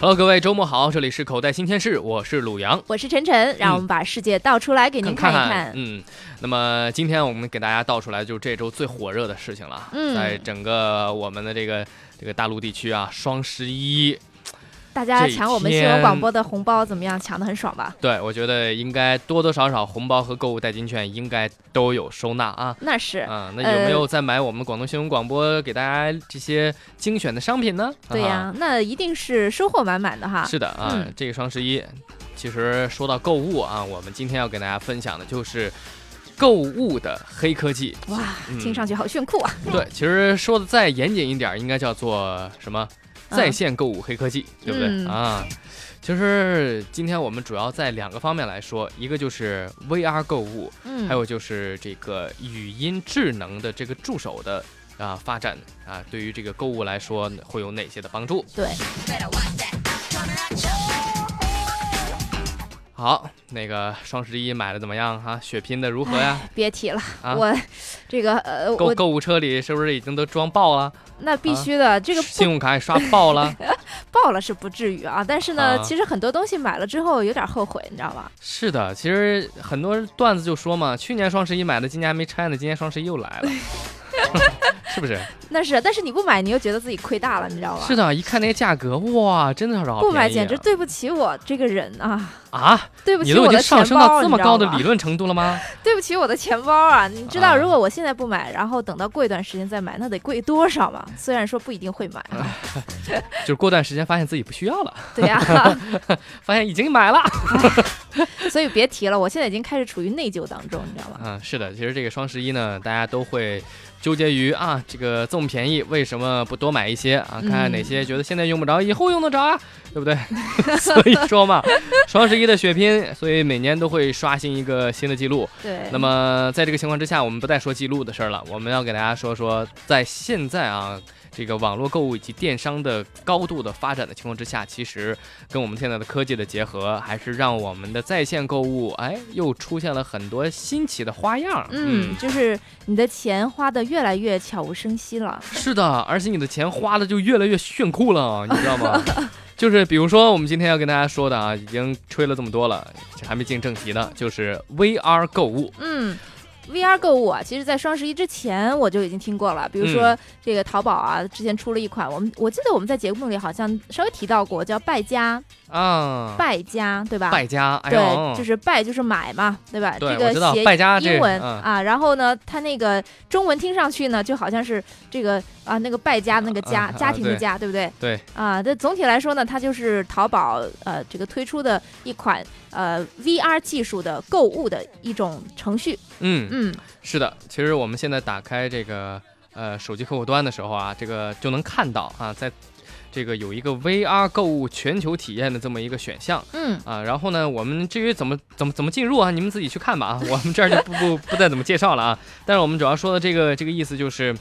Hello，各位周末好，这里是口袋新鲜事，我是鲁阳，我是晨晨，让我们把世界倒出来给您看一看。嗯，那么今天我们给大家倒出来就是这周最火热的事情了，嗯。在整个我们的这个这个大陆地区啊，双十一，大家抢我们新闻广播的红包怎么样？抢的很爽吧？对我觉得应该多多少少红包和购物代金券应该都有收纳啊。那是，啊，那有没有在买我们广东新闻广播给大家这些精选的商品呢？对呀、啊那一定是收获满满的哈。是的啊，嗯这个双十一，其实说到购物啊，我们今天要给大家分享的就是购物的黑科技。哇，嗯听上去好炫酷啊！对，其实说的再严谨一点，应该叫做什么？嗯在线购物黑科技，对不对、嗯啊？其实今天我们主要在两个方面来说，一个就是 VR 购物，嗯，还有就是这个语音智能的这个助手的啊发展啊，对于这个购物来说会有哪些的帮助？对，好，那个双十一买的怎么样哈、血拼的如何呀？别提了，啊我这个呃，购购物车里是不是已经都装爆了？那必须的，这个信用卡也刷爆了？爆了是不至于啊，但是呢，啊其实很多东西买了之后有点后悔，你知道吧？是的，其实很多段子就说嘛，去年双十一买的，今年还没拆呢，今年双十一又来了，是不是？那是，但是你不买，你又觉得自己亏大了，你知道吧？是的，一看那个价格，哇，真的是好便宜、啊。不买简直对不起我这个人啊，啊！对不起我的钱经上升到包，这么高的理论程度了吗？对不起我的钱包啊！你知道，啊如果我现在不买，然后等到过一段时间再买，那得贵多少吗？虽然说不一定会买啊，就是过段时间发现自己不需要了，对呀、发现已经买了。所以别提了，我现在已经开始处于内疚当中，你知道吗？嗯，是的，其实这个双十一呢，大家都会纠结于啊，这个这么便宜，为什么不多买一些啊？看看哪些觉得现在用不着，以后用得着啊，对不对？所以说嘛，双十一的血拼，所以每年都会刷新一个新的记录。对。那么在这个情况之下，我们不再说记录的事儿了，我们要给大家说说，在现在啊。这个网络购物以及电商的高度的发展的情况之下，其实跟我们现在的科技的结合，还是让我们的在线购物，哎，又出现了很多新奇的花样。嗯，就是你的钱花的越来越悄无声息了。是的，而且你的钱花的就越来越炫酷了，你知道吗？就是比如说我们今天要跟大家说的啊，已经吹了这么多了，这还没进正题呢，就是 VR 购物。嗯。VR 购物啊，其实，在双十一之前我就已经听过了。比如嗯说，这个淘宝啊，之前出了一款，我们我记得我们在节目里好像稍微提到过，叫败家，啊，败家，对吧？败家，哎对，就是败就是买嘛，对吧？对这个我知道写败家英文、嗯啊，然后呢，它那个中文听上去呢，就好像是这个啊那个败家那个家、家庭的家，对不对？对啊，这总体来说呢，它就是淘宝呃这个推出的一款呃 VR 技术的购物的一种程序。嗯，嗯，是的，其实我们现在打开这个呃手机客户端的时候啊，这个就能看到啊，在这个有一个 VR 购物全球体验的这么一个选项嗯，啊。然后呢，我们至于怎么怎么怎么进入啊，你们自己去看吧啊，我们这儿就不不不再怎么介绍了啊。但是我们主要说的这个这个意思就是，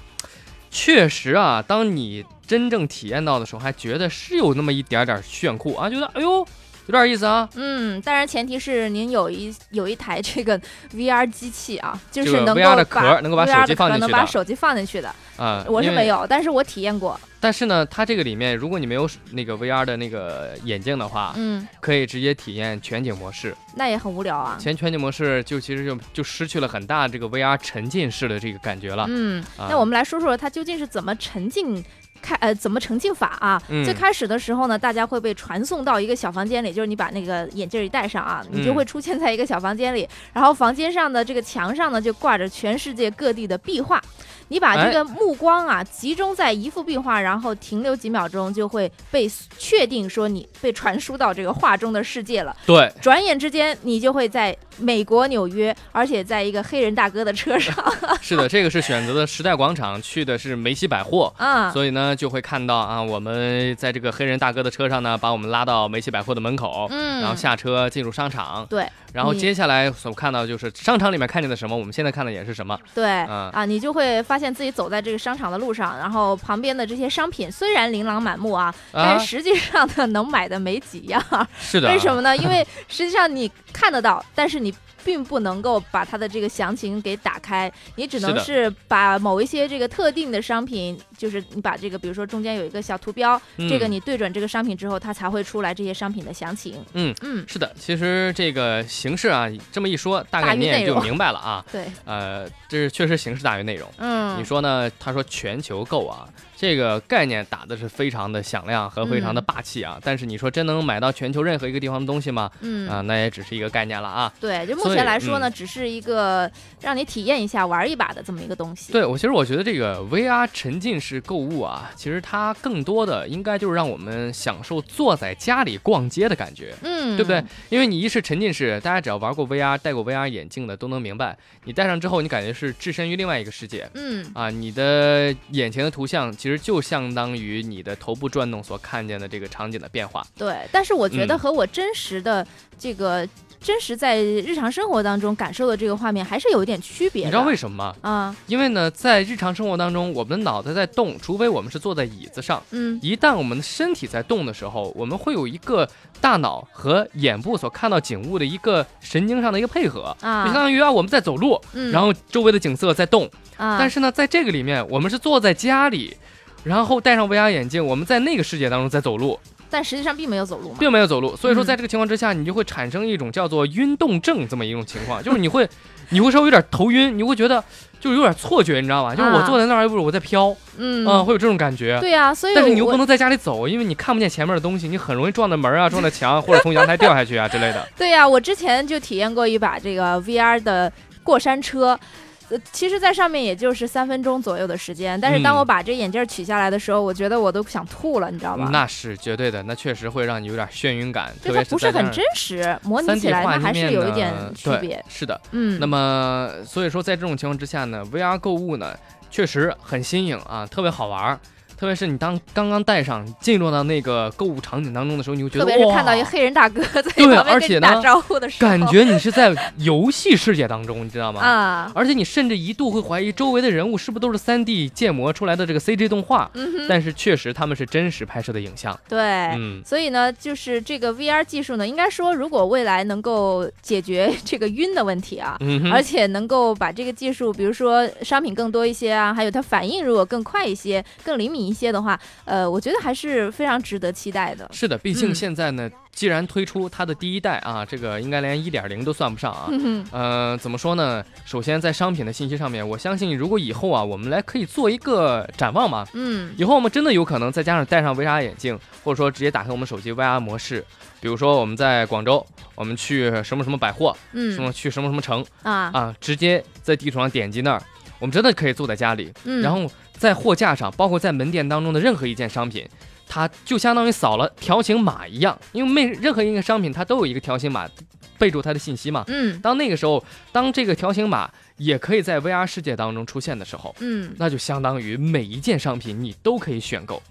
确实啊，当你真正体验到的时候，还觉得是有那么一点点炫酷啊，觉得哎呦有点意思啊。嗯，当然前提是您有一有一台这个 VR 机器啊，就是能够 VR 的把壳能够把 VR 手机放进去的把手机放进去的。啊，我是没有，但是我体验过。但是呢，它这个里面，如果你没有那个 VR 的那个眼镜的话，嗯，可以直接体验全景模式。那也很无聊啊。前全景模式就其实就就失去了很大这个 VR 沉浸式的这个感觉了。嗯，啊那我们来说说它究竟是怎么沉浸。开呃，怎么沉浸法啊？嗯最开始的时候呢，大家会被传送到一个小房间里，就是你把那个眼镜一戴上啊，你就嗯会出现在一个小房间里，然后房间上的这个墙上呢就挂着全世界各地的壁画，你把这哎个目光啊集中在一幅壁画，然后停留几秒钟，就会被确定说你被传输到这个画中的世界了。对，转眼之间，你就会在美国纽约，而且在一个黑人大哥的车上 是的，这个是选择的时代广场，去的是梅西百货。啊，所以呢，就会看到啊，我们在这个黑人大哥的车上呢，把我们拉到梅西百货的门口，嗯，然后下车进入商场。对，然后接下来所看到就是商场里面看见的什么，我们现在看的也是什么。对、嗯啊，你就会发现自己走在这个商场的路上，然后旁边的这些商品虽然琳琅满目啊，但实际上呢，能买的没几样。是的。为什么呢？因为实际上你看得到，但是你并不能够把它的这个详情给打开，你只能是把某一些这个特定的商品，就是你把这个，比如说中间有一个小图标，这个嗯你对准这个商品之后，它才会出来这些商品的详情。嗯嗯，是的，其实这个形式啊，这么一说，大大概你也就明白了啊。对，呃，这是确实形式大于内容。嗯，你说呢？他说全球购啊，这个概念打的是非常的响亮和非常的嗯霸气啊。但是你说真能买到全球任何一个地方的东西吗？嗯啊、那也只是一个概念了啊。对，就目前来说呢，嗯只是一个让你体验一下、玩一把的这么一个东西。对我，其实我觉得这个 VR 沉浸式购物啊，其实它更多的应该就是让我们享受坐在家里逛街的感觉。嗯，对不对？？因为你一是沉浸式，大家只要玩过 VR、戴过 VR 眼镜的都能明白，你戴上之后，你感觉是置身于另外一个世界嗯，啊，你的眼前的图像其实就相当于你的头部转动所看见的这个场景的变化。对。但是我觉得嗯和我真实的这个、真实在日常生活当中感受的这个画面还是有一点区别的。你知道为什么吗？啊？因为呢，在日常生活当中，我们的脑袋在动，除非我们是坐在椅子上。嗯一旦我们的身体在动的时候，我们会有一个大脑和眼部所看到景物的一个神经上的一个配合，就相啊，当于啊我们在走路，嗯，然后周围的景色在动。啊，但是呢，在这个里面，我们是坐在家里，然后戴上 VR 眼镜，我们在那个世界当中在走路，但实际上并没有走路嘛。并没有走路。所以说，嗯在这个情况之下，你就会产生一种叫做晕动症这么一种情况，就是你会，你会稍微有点头晕，你会觉得就是有点错觉，你知道吧？就是我啊坐在那儿，又不是我在飘，嗯，嗯，会有这种感觉。对呀、所以但是你又不能在家里走，因为你看不见前面的东西，你很容易撞到门啊、撞到墙，或者从阳台掉下去啊之类的。对呀、我之前就体验过一把这个 VR 的过山车。呃，其实，在上面也就是三分钟左右的时间，但是当嗯我把这眼镜取下来的时候，我觉得我都想吐了，你知道吧？那是绝对的，那确实会让你有点眩晕感，特就别它不是很真实，模拟起来还是有一点区别。是的，嗯，那么所以说在这种情况之下呢，VR 购物呢确实很新颖啊，特别好玩儿。特别是你当刚刚戴上进入到那个购物场景当中的时候，你会觉得特别是看到一个黑人大哥在对旁边而且呢跟你打招呼的时候，感觉你是在游戏世界当中，你知道吗？啊，而且你甚至一度会怀疑周围的人物是不是都是三 D 建模出来的这个 CG 动画，嗯哼，但是确实他们是真实拍摄的影像。对。嗯，所以呢，就是这个 VR 技术呢，应该说，如果未来能够解决 这个晕的问题啊，嗯哼而且能够把这个技术，比如说商品更多一些啊，还有它反应如果更快一些、更灵敏一些的话，呃，我觉得还是非常值得期待的。是的，毕竟嗯现在呢，既然推出它的第一代啊，这个应该连一点零都算不上啊。哼哼，呃，怎么说呢？首先在商品的信息上面，我相信如果以后啊，我们来可以做一个展望嘛。嗯以后我们真的有可能再加上戴上 VR 眼镜，或者说直接打开我们手机 VR 模式，比如说我们在广州，我们去什么什么百货，嗯什嗯么去什么什么城啊啊，直接在地图上点击那儿，我们真的可以坐在家里，嗯，然后在货架上，包括在门店当中的任何一件商品，它就相当于扫了条形码一样，因为每任何一个商品它都有一个条形码，备注它的信息嘛。嗯当那个时候，当这个条形码也可以在 VR 世界当中出现的时候，嗯那就相当于每一件商品你都可以选购，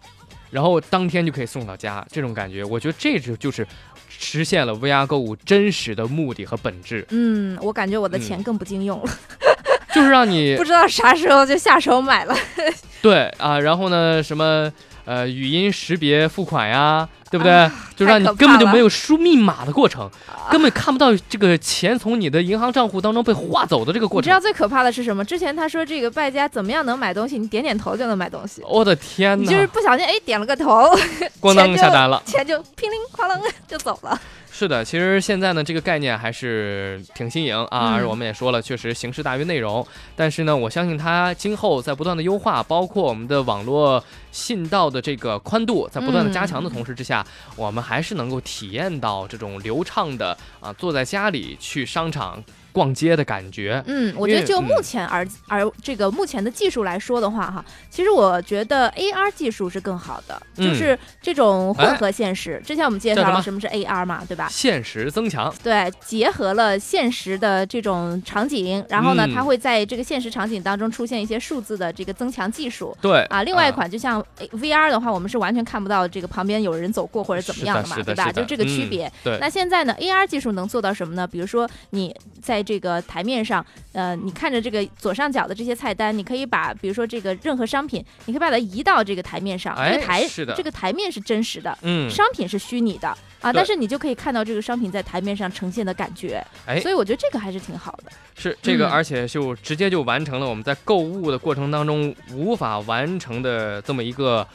然后当天就可以送到家。这种感觉，我觉得这就就是实现了 VR 购物真实的目的和本质，嗯，我感觉我的嗯钱更不经用了，就是让你不知道啥时候就下手买了，对啊，然后呢，什么呃语音识别付款呀，对不对？啊就让你根本就没有输密码的过程，啊根本看不到这个钱从你的银行账户当中被划走的这个过程。你知道最可怕的是什么？之前他说这个败家怎么样能买东西，你点点头就能买东西，我的天哪！你就是不小心哎点了个头，咣当下单了。钱就乒铃哐啷就走了。是的，其实现在呢，这个概念还是挺新颖啊，嗯而我们也说了，确实形式大于内容。但是呢，我相信它今后在不断的优化，包括我们的网络信道的这个宽度在不断的加强的同时之下，我们还是能够体验到这种流畅的啊，坐在家里去商场逛街的感觉。嗯，我觉得就目前而而这个目前的技术来说的话，哈，其实我觉得 AR 技术是更好的，嗯就是这种混合现实。之前我们介绍了什么是 AR 嘛，对吧？现实增强，对，结合了现实的这种场景，然后呢，嗯它会在这个现实场景当中出现一些数字的这个增强技术。对啊，另外一款就像 VR 的话，我们是完全看不到这个旁边有人走过或者怎么样的嘛，对吧？就这个区嗯别。对那现在呢，AR 技术能做到什么呢？比如说你在这个台面上，呃，你看着这个左上角的这些菜单，你可以把比如说这个任何商品，你可以把它移到这个台面上，这哎个台是的。这个台面是真实的，嗯，商品是虚拟的啊，但是你就可以看到这个商品在台面上呈现的感觉，哎。所以我觉得这个还是挺好的。是这个，嗯。而且就直接就完成了我们在购物的过程当中无法完成的这么一个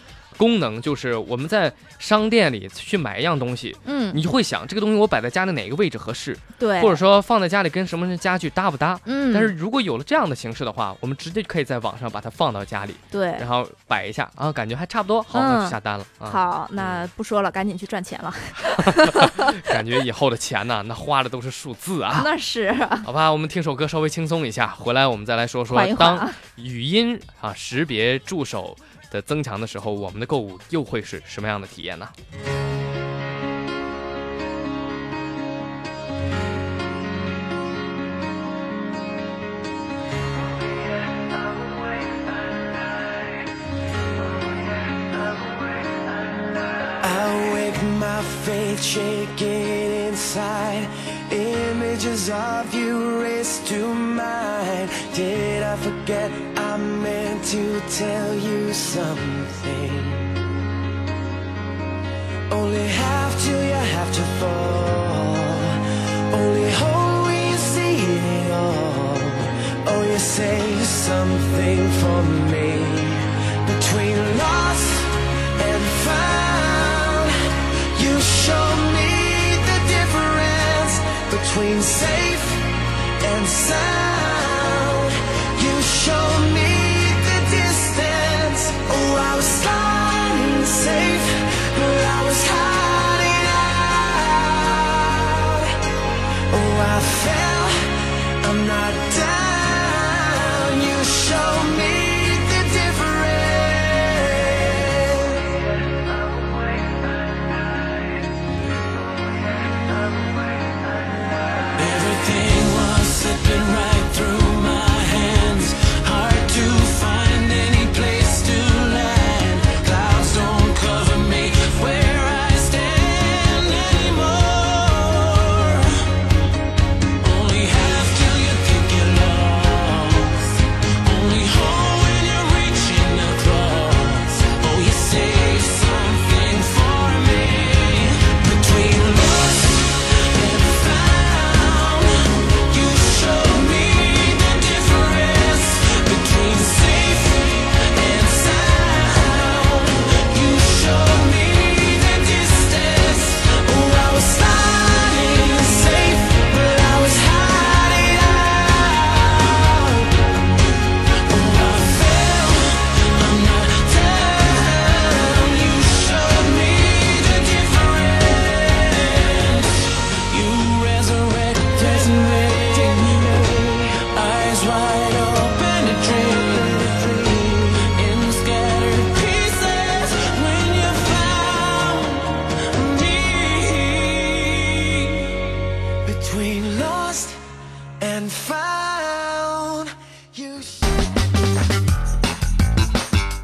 功能，就是我们在商店里去买一样东西，嗯，你就会想这个东西我摆在家里哪个位置合适，对，或者说放在家里跟什么家具搭不搭。嗯，但是如果有了这样的形式的话，我们直接可以在网上把它放到家里，对，然后摆一下啊，感觉还差不多，好，那就嗯下单了啊。好，那不说了，赶紧去赚钱了。感觉以后的钱呢，那花的都是数字啊。那是好吧，我们听首歌稍微轻松一下，回来我们再来说说当啊。语音啊识别助手的增强的时候，我们的购物又会是什么样的体验呢？I wake my faith shaking inside. Images of you race to mind. Did I forget I meant to tell you something? Only half till you have to fall. Only hope when you see it all. Oh, you say something for me between lost and found. You show me the difference between safe and sound.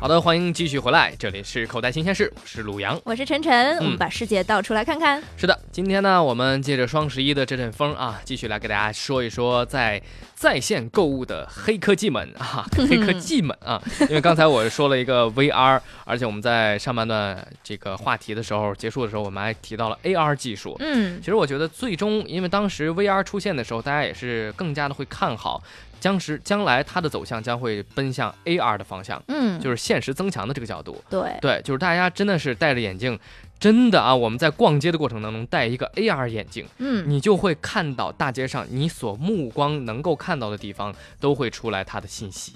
好的，欢迎继续回来，这里是口袋新鲜事，我是鲁阳。我是晨晨，我嗯们把世界倒出来看看。是的，今天呢，我们借着双十一的这阵风啊，继续来给大家说一说在在线购物的黑科技们啊，黑科技们啊。因为刚才我说了一个 VR，而且我们在上半段这个话题的时候结束的时候，我们还提到了 AR 技术。嗯其实我觉得最终，因为当时 VR 出现的时候，大家也是更加的会看好，将时将来它的走向将会奔向 AR 的方向，嗯，就是现实增强的这个角度。对，对，就是大家真的是戴着眼镜，真的啊，我们在逛街的过程当中戴一个 AR 眼镜，嗯，你就会看到大街上你所目光能够看到的地方都会出来它的信息。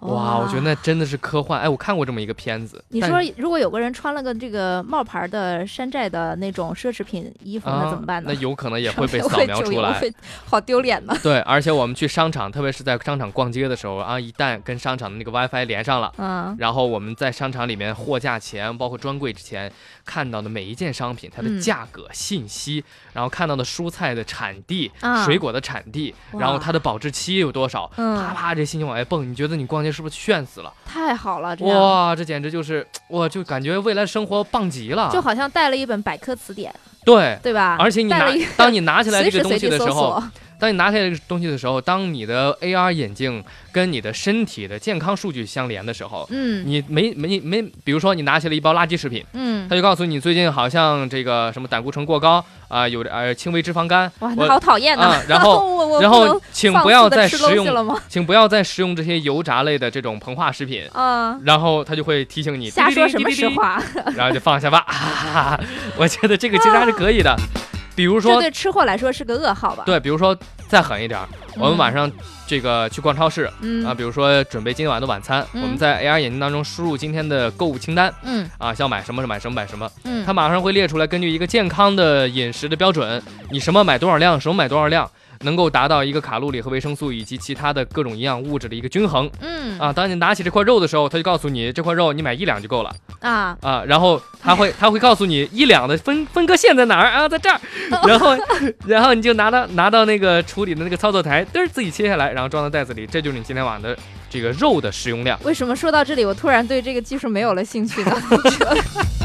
哇，我觉得那真的是科幻。哎，我看过这么一个片子。你说如果有个人穿了个这个冒牌的山寨的那种奢侈品衣服，那啊怎么办呢？那有可能也会 被扫描出来。会好丢脸呢。对，而且我们去商场，特别是在商场逛街的时候啊，一旦跟商场的那个 WiFi 连上了。嗯，然后我们在商场里面货架前，包括专柜之前看到的每一件商品，它的嗯价格信息，然后看到的蔬菜的产地、啊水果的产地，然后它的保质期有多少，啪嗯，啪这信息往外蹦，你觉得你逛街是不是炫死了？太好了，这哇，这简直就是，我就感觉未来生活棒极了。就好像带了一本百科词典，对，对吧？而且你拿当你拿起来这个东西的时候，当你拿下这个东西的时候，当你的 AR 眼镜跟你的身体的健康数据相连的时候，嗯你没没没，比如说你拿起了一包垃圾食品，嗯，他就告诉你最近好像这个什么胆固醇过高啊、有的呃轻微脂肪肝哇，好讨厌呐！啊，然后 然后请不要再食用，请不要再食用这些油炸类的这种膨化食品。啊，然后他就会提醒你，瞎说什么实话？然后就放下吧。啊，我觉得这个其实还是可以的。比如说，这对吃货来说是个噩耗吧？对，比如说再狠一点儿，我们嗯晚上这个去逛超市嗯啊，比如说准备今天晚上的晚餐，嗯我们在 AR 眼镜当中输入今天的购物清单嗯啊，想买什么买什么买什么，嗯，它马上会列出来，根据一个健康的饮食的标准，你什么买多少量，什么买多少量。能够达到一个卡路里和维生素以及其他的各种营养物质的一个均衡嗯啊。当你拿起这块肉的时候，他就告诉你这块肉你买一两就够了。啊，啊，然后他会他会告诉你一两的分分割线在哪儿啊，在这儿，然后 然后你就拿到拿到那个处理的那个操作台，嘚儿自己切下来，然后装到袋子里，这就是你今天晚上的这个肉的食用量。为什么说到这里，我突然对这个技术没有了兴趣呢？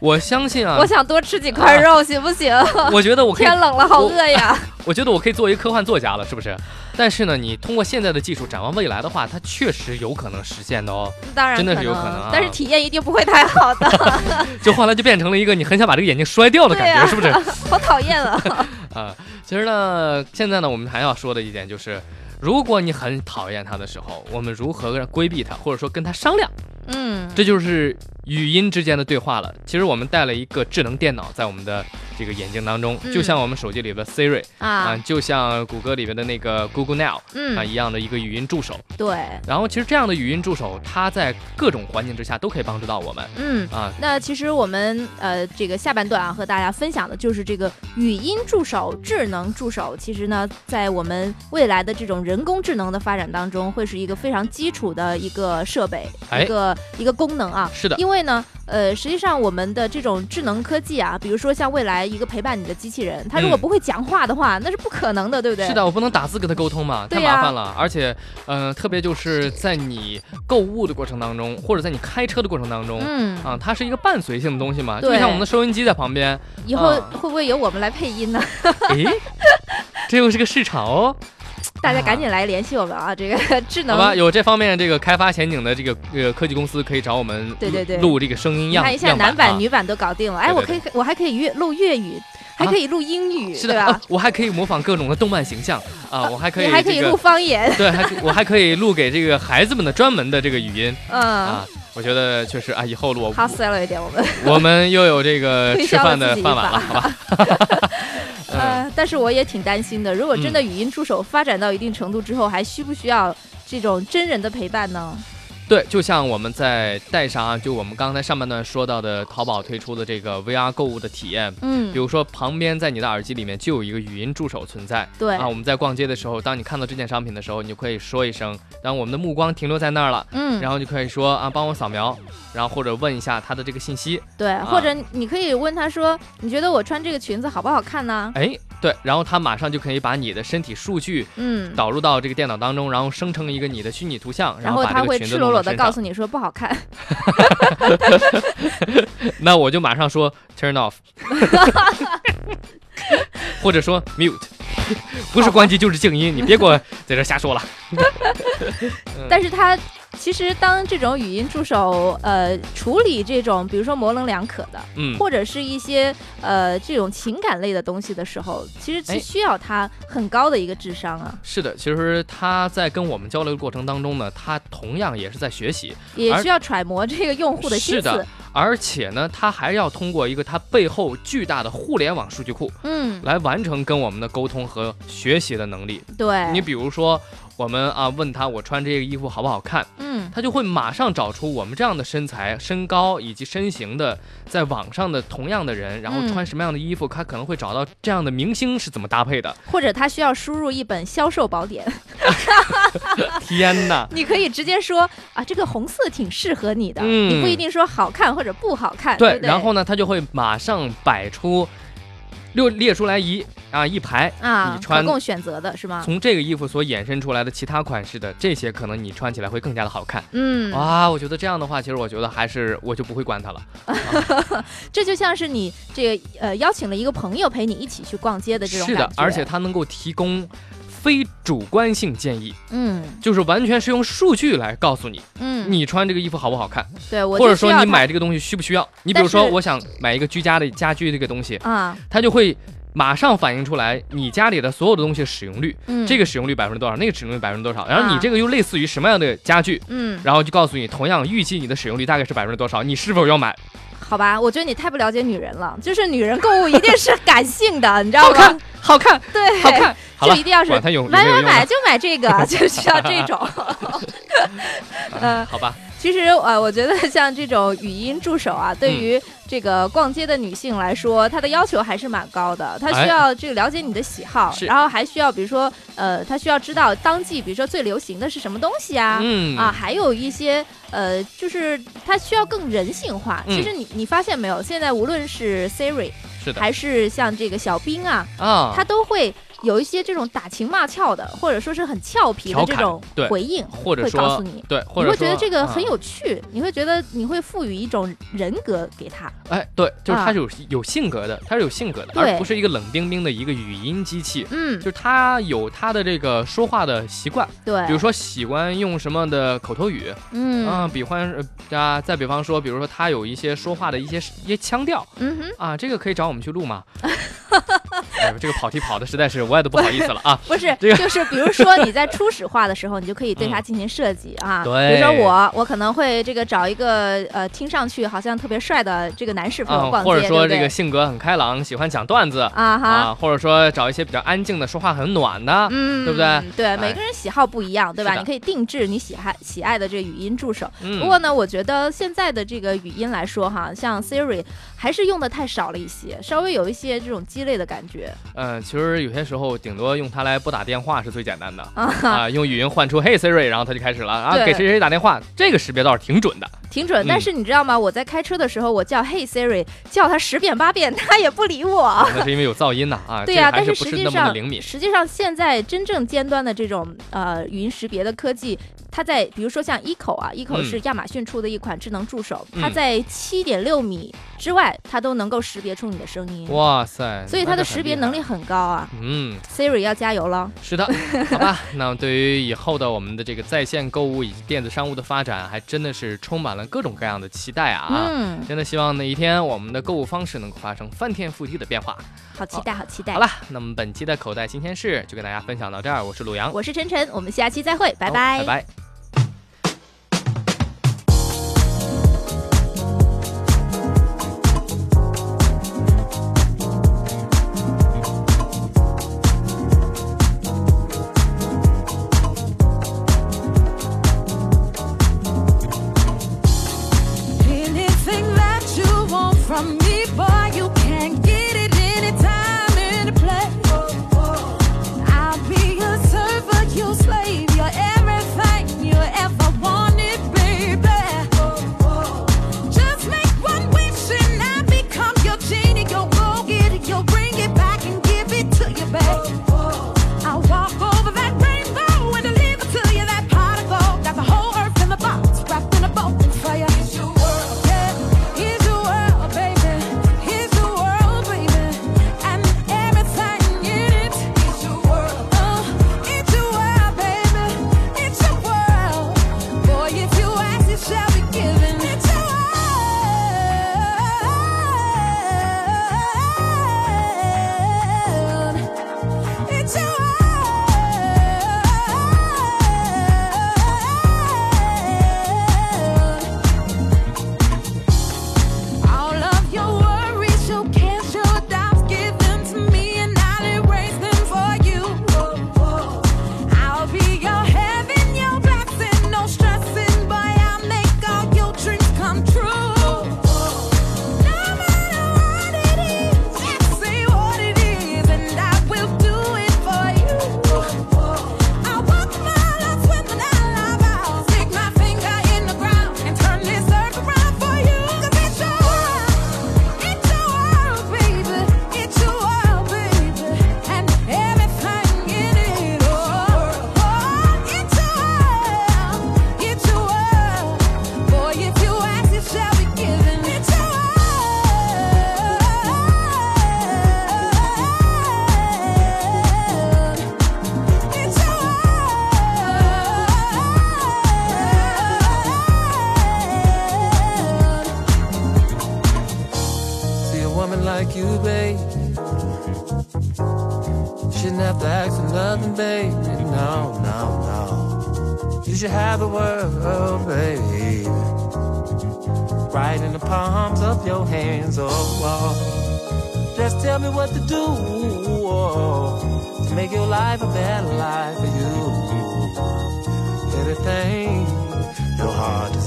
我相信啊我，想多吃几块肉，行不行？我觉得我可以天，冷了，好饿呀！我 觉得我可以做一科幻作家了，是不是？但是呢，你通过现在的技术展望未来的话，它确实有可能实现的哦。当然真的是有可能啊但是体验一定不会太好的，就后来就变成了一个你很想把这个眼镜摔掉的感觉，啊是不是？好讨厌啊！啊，其实呢，现在呢，我们还要说的一点就是，如果你很讨厌它的时候，我们如何规避它，或者说跟它商量，嗯，这就是语音之间的对话了。其实我们带了一个智能电脑在我们的这个眼镜当中，嗯就像我们手机里的 Siri 啊，啊，就像谷歌里面的那个 Google Now 啊嗯，一样的一个语音助手。对，然后其实这样的语音助手，它在各种环境之下都可以帮助到我们嗯。啊。那其实我们呃这个下半段啊和大家分享的就是这个语音助手、智能助手。其实呢，在我们未来的这种人工智能的发展当中，会是一个非常基础的一个设备，哎一个一个功能啊。是的，因为呢，呃，实际上我们的这种智能科技啊，比如说像未来一个陪伴你的机器人，它如果嗯不会讲话的话，那是不可能的，对不对？是的，我不能打字跟他沟通嘛，太麻烦了。而且，嗯、特别就是在你购物的过程当中，或者在你开车的过程当中。嗯，啊，它是一个伴随性的东西嘛，就像我们的收音机在旁边，以后啊会不会由我们来配音呢？诶，这又是个市场哦。大家赶紧来联系我们啊！这个 智能好吧，有这方面这个开发前景的这个呃科技公司可以找我们对对对录这个声音样你看一下男版、啊女版都搞定了，哎，对对我可以，我还可以粤录粤语，还可以录英语，是的、对吧啊？我还可以模仿各种的动漫形象啊，我还可以这个你还可以录方言，对，还可我还可以录给这个孩子们的专门的这个语音嗯，啊。我觉得确实啊，以后我好 sell 了一点我们，我们又有这个吃饭的饭碗了，好吧？但是我也挺担心的，如果真的语音助手发展到一定程度之后，还需不需要这种真人的陪伴呢？对，就像我们在带上啊，就我们刚才上半段说到的淘宝推出的这个 VR 购物的体验，嗯比，如说旁边在你的耳机里面就有一个语音助手存在。对，啊，我们在逛街的时候，当你看到这件商品的时候，你就可以说一声，当我们的目光停留在那儿了，嗯，然后就可以说啊，帮我扫描，然后或者问一下他的这个信息，对，或者你可以问他说，你觉得我穿这个裙子好不好看呢？哎，对，然后它马上就可以把你的身体数据嗯，导入到这个电脑当中，然后生成一个你的虚拟图像，然后他会赤裸裸的。告诉你说不好看，那我就马上说 turn off，或者说 mute，不是关机就是静音，你别给我在这瞎说了。但是它其实当这种语音助手呃处理这种比如说模棱两可的，嗯，或者是一些呃这种情感类的东西的时候，其实哎是需要他很高的一个智商啊，是的，其实他在跟我们交流的过程当中呢，他同样也是在学习，也需要揣摩这个用户的心是的思。而且呢，他还要通过一个他背后巨大的互联网数据库嗯，来完成跟我们的沟通和学习的能力。对，你比如说，我们啊问他我穿这个衣服好不好看，嗯他就会马上找出我们这样的身材、身高以及身形的，在网上的同样的人，然后嗯穿什么样的衣服，他可能会找到这样的明星是怎么搭配的。或者他需要输入一本销售宝典，天哪！你可以直接说啊，这个红色挺适合你的，嗯你不一定说好看或者不好看，对对，对，然后呢，他就会马上摆出。列列出来一啊一排，啊，你穿可供选择的是吗？从这个衣服所衍生出来的其他款式的这些，可能你穿起来会更加的好看。嗯，哇，我觉得这样的话，其实我觉得还是我就不会管它了。这就像是你这个呃邀请了一个朋友陪你一起去逛街的这种是的，而且它能够提供非主观性建议，嗯。就是完全是用数据来告诉你，嗯，你穿这个衣服好不好看，对我或者说你买这个东西需不需要。你比如说，我想买一个居家的家居这个东西，啊，它就会马上反映出来你家里的所有的东西使用率，嗯，这个使用率百分之多少，那个使用率百分之多少，然后你啊这个又类似于什么样的家具，嗯，然后就告诉你同样预计你的使用率大概是百分之多少，你是否要买？好吧，我觉得你太不了解女人了，就是女人购物一定是感性的，你知道吗好看？，好看，对，好看，好就一，定要是买买买就买这个，就需要这种。嗯，好吧，其实呃，我觉得像这种语音助手啊，对嗯于这个逛街的女性来说，她的要求还是蛮高的。她哎需要这个了解你的喜好，是然后还需要比如说呃，她需要知道当季比如说最流行的是什么东西啊。嗯啊，还有一些呃，就是它需要更人性化。嗯其实你你发现没有，现在无论是 Siri 是的还是像这个小兵啊，啊，它都会有一些这种打情骂俏的，或者说是很俏皮的这种对回应，或者会告诉说你。对，或你者你会觉得这个很啊有趣，你会觉得你会赋予一种人格给他。哎，对，就是他是有有性格的，他是有性格的，而不是一个冷冰冰的一个语音机器。嗯就，是他有他的这个说话的习惯，对，比如说喜欢用什么的口头语，嗯啊，比方呃啊，再比方说，比如说他有一些说话的一些一些腔调嗯哼，啊，这个可以找我们去录吗？哎，这个跑题跑的实在是我也都不好意思了啊。不是，这个就是比如说你在初始化的时候，你就可以对它进行设计啊。对比如说我，我可能会这个找一个呃听上去好像特别帅的这个男士陪我啊，逛街，或者说这个性格很开朗，喜欢讲段子啊哈。啊，或者说找一些比较安静的，说话很暖的，嗯，对不对？对，哎每个人喜好不一样，对吧？你可以定制你喜爱喜爱的这个语音助手。嗯，不过呢，我觉得现在的这个语音来说，哈，像 Siri 还是用的太少了一些，稍微有一些这种鸡肋的感觉嗯，其实有些时候顶多用它来拨打电话是最简单的啊，啊，用语音唤出 Hey Siri，然后它就开始了啊，对给谁谁打电话，这个识别倒是挺准的。挺准。嗯但是你知道吗？我在开车的时候，我叫 Hey Siri，叫它十遍八遍，它也不理我。那是因为有噪音呐啊，对呀、但是实际上，灵敏。实际上现在真正尖端的这种呃语音识别的科技，它在比如说像 Echo 啊，Echo 嗯是亚马逊出的一款智能助手，嗯它在七点六米之外，它都能够识别出你的声音，哇塞，所以它的识别能力。很高啊。嗯，Siri 要加油了。是的，好吧。那对于以后的我们的这个在线购物以及电子商务的发展，还真的是充满了各种各样的期待啊！嗯，真的希望那一天我们的购物方式能够发生翻天覆地的变化。好期待，好期待。好了，那么本期的口袋新鲜事就跟大家分享到这儿，我是鲁阳，我是晨晨，我们下期再会，拜。拜拜。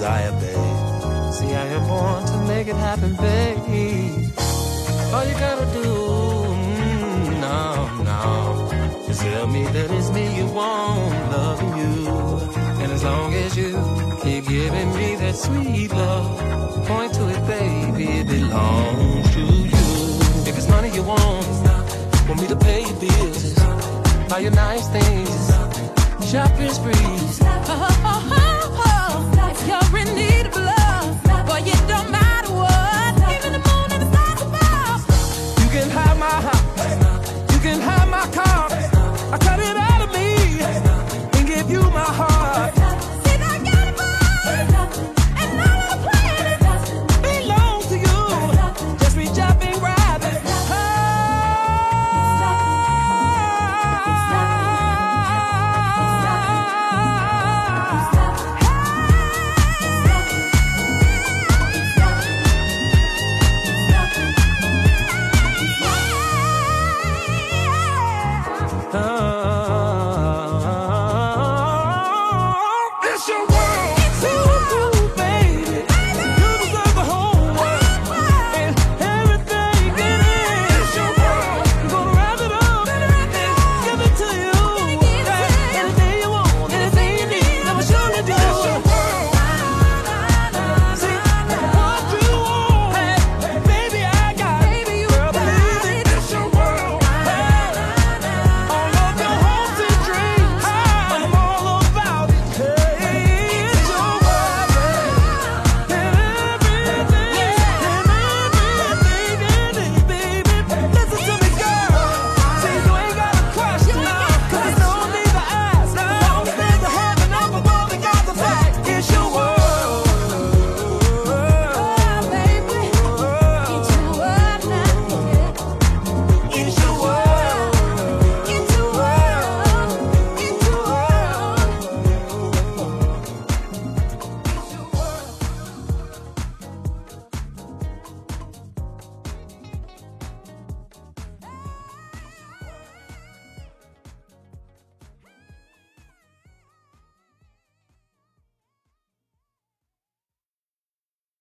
Desire, babe. See, I am born to make it happen, babe. All you gotta do, mm, no, no, is tell me that it's me you want, loving you. And as long as you keep giving me that sweet love, point to it, baby, it belongs to you. If it's money you want, want me to pay your bills, buy you nice things, shopping sprees. you're in need